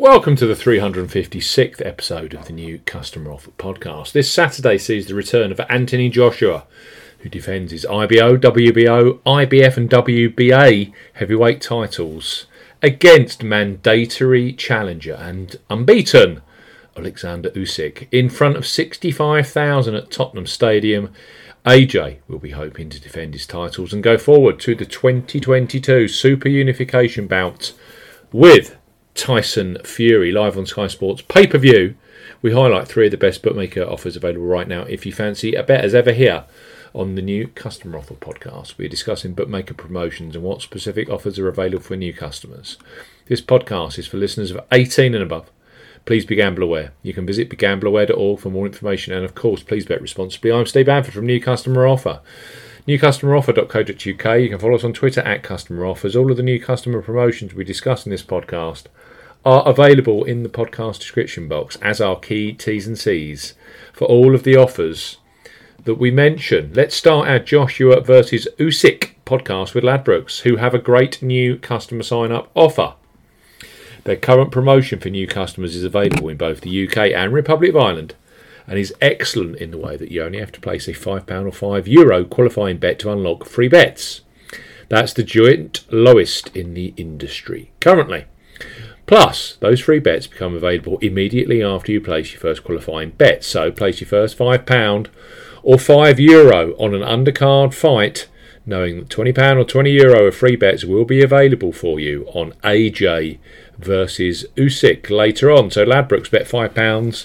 Welcome to the 356th episode of the new Customer Offer podcast. This Saturday sees the return of Anthony Joshua, who defends his IBO, WBO, IBF, and WBA heavyweight titles against mandatory challenger and unbeaten Alexander Usyk in front of 65,000 at Tottenham Stadium. AJ will be hoping to defend his titles and go forward to the 2022 Super Unification bout with Tyson Fury live on Sky Sports pay per view. We highlight three of the best bookmaker offers available right now. If you fancy a bet as ever here on the new customer offer podcast, we're discussing bookmaker promotions and what specific offers are available for new customers. This podcast is for listeners of 18 and above. Please be gamble aware. You can visit begambleaware.org for more information and, of course, please bet responsibly. I'm Steve Bamford from New Customer Offer newcustomeroffer.co.uk. You can follow us on Twitter at Customer Offers. All of the new customer promotions we discuss in this podcast are available in the podcast description box as are key T's and C's for all of the offers that we mention. Let's start our Joshua versus Usyk podcast with Ladbrokes, who have a great new customer sign up offer. Their current promotion for new customers is available in both the UK and Republic of Ireland and is excellent in the way that you only have to place a £5 or €5 Euro qualifying bet to unlock free bets. That's the joint lowest in the industry currently. Plus, those free bets become available immediately after you place your first qualifying bet. So, place your first £5 or €5 Euro on an undercard fight, knowing that £20 or €20 Euro of free bets will be available for you on AJ versus Usyk later on. So, Ladbrokes bet £5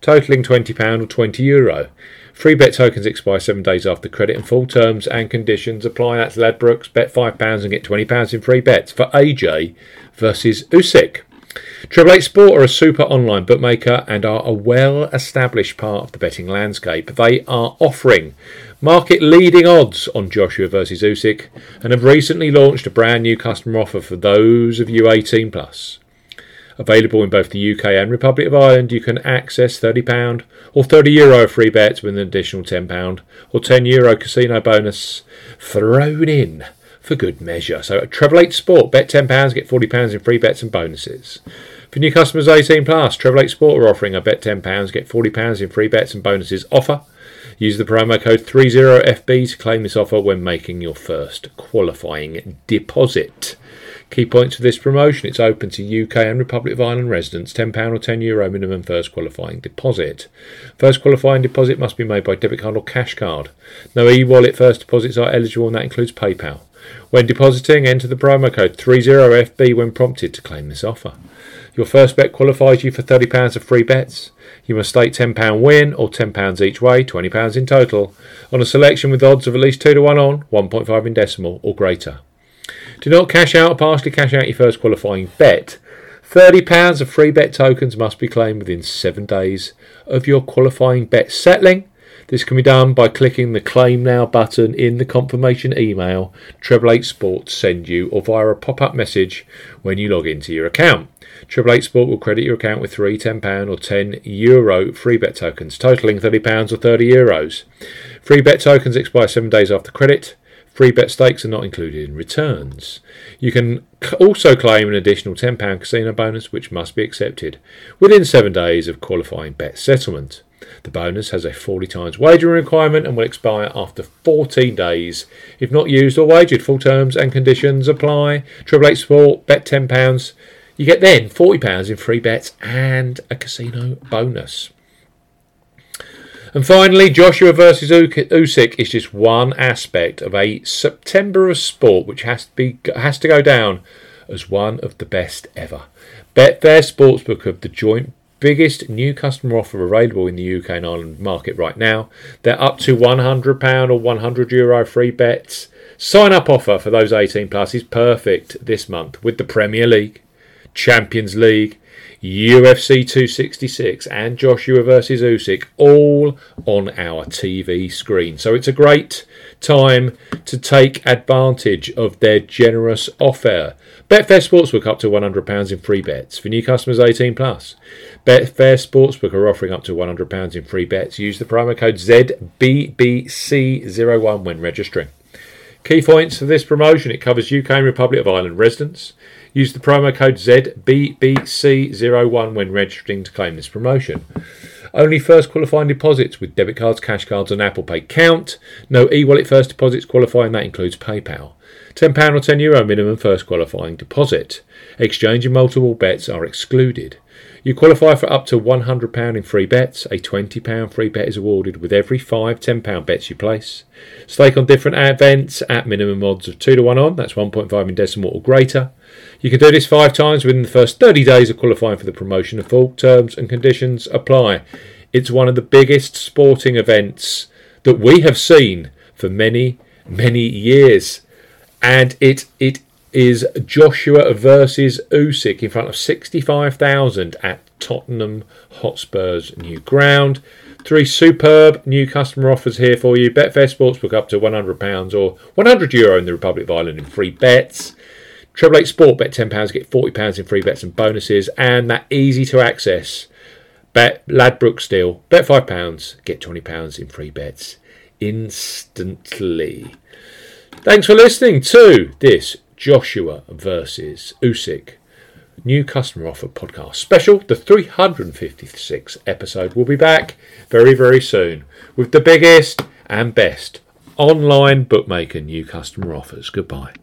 totaling twenty pound or twenty euro. Free bet tokens expire seven days after credit, and full terms and conditions apply. That's Ladbrokes. Bet five pounds and get twenty pounds in free bets for AJ versus Usyk. Triple Eight Sport are a super online bookmaker and are a well-established part of the betting landscape. They are offering market-leading odds on Joshua versus Usyk and have recently launched a brand new customer offer for those of you 18 plus. Available in both the UK and Republic of Ireland, you can access £30 or €30 Euro free bets with an additional £10 or €10 Euro casino bonus thrown in for good measure. So at Treble 8 Sport, bet £10, get £40 in free bets and bonuses. For new customers 18 plus, Treble 8 Sport are offering a bet £10, get £40 in free bets and bonuses offer. Use the promo code 30FB to claim this offer when making your first qualifying deposit. Key points for this promotion it's open to UK and Republic of Ireland residents, £10 or €10 Euro minimum first qualifying deposit. First qualifying deposit must be made by debit card or cash card. No e wallet first deposits are eligible, and that includes PayPal. When depositing, enter the promo code 30FB when prompted to claim this offer. Your first bet qualifies you for £30 of free bets. You must stake £10 win or £10 each way, £20 in total, on a selection with odds of at least 2 to 1 on, 1.5 in decimal or greater. Do not cash out partially cash out your first qualifying bet. £30 of free bet tokens must be claimed within seven days of your qualifying bet settling. This can be done by clicking the Claim Now button in the confirmation email Treble 8 Sports send you or via a pop up message when you log into your account. Triple Eight Sport will credit your account with three £10 or €10 Euro free bet tokens, totaling £30 or €30 Euros. Free bet tokens expire seven days after credit. Free bet stakes are not included in returns. You can also claim an additional £10 casino bonus, which must be accepted within seven days of qualifying bet settlement. The bonus has a 40 times wagering requirement and will expire after 14 days if not used or wagered. Full terms and conditions apply. Triple Eight Sport, bet £10. You get then £40 in free bets and a casino bonus. And finally, Joshua versus Usyk is just one aspect of a September of sport which has to be has to go down as one of the best ever. Betfair Sportsbook have the joint biggest new customer offer available in the UK and Ireland market right now. They're up to £100 or €100 Euro free bets. Sign up offer for those 18 plus is perfect this month with the Premier League, Champions League, UFC 266 and Joshua versus Usyk all on our TV screen. So it's a great time to take advantage of their generous offer. Betfair Sportsbook up to £100 in free bets for new customers 18 plus. Betfair Sportsbook are offering up to £100 in free bets. Use the promo code ZBBC01 when registering. Key points for this promotion it covers UK and Republic of Ireland residents. Use the promo code ZBBC01 when registering to claim this promotion. Only first qualifying deposits with debit cards, cash cards, and Apple Pay count. No e wallet first deposits qualifying, that includes PayPal. £10 or €10 Euro minimum first qualifying deposit. Exchange and multiple bets are excluded. You qualify for up to £100 in free bets. A £20 free bet is awarded with every five £10 bets you place. Stake on different events at minimum odds of 2 to 1 on, that's 1.5 in decimal or greater. You can do this five times within the first 30 days of qualifying for the promotion. The full terms and conditions apply. It's one of the biggest sporting events that we have seen for many, many years. And it it is Joshua versus Usyk in front of 65,000 at Tottenham Hotspur's new ground. Three superb new customer offers here for you. Betfair Sportsbook up to £100 or €100 Euro in the Republic of Ireland in free bets. Treble Eight Sport, bet £10, get £40 in free bets and bonuses. And that easy to access bet Ladbrokes deal, bet £5, get £20 in free bets instantly. Thanks for listening to this Joshua versus Usyk new customer offer podcast special. The 356th episode will be back very, very soon with the biggest and best online bookmaker new customer offers. Goodbye.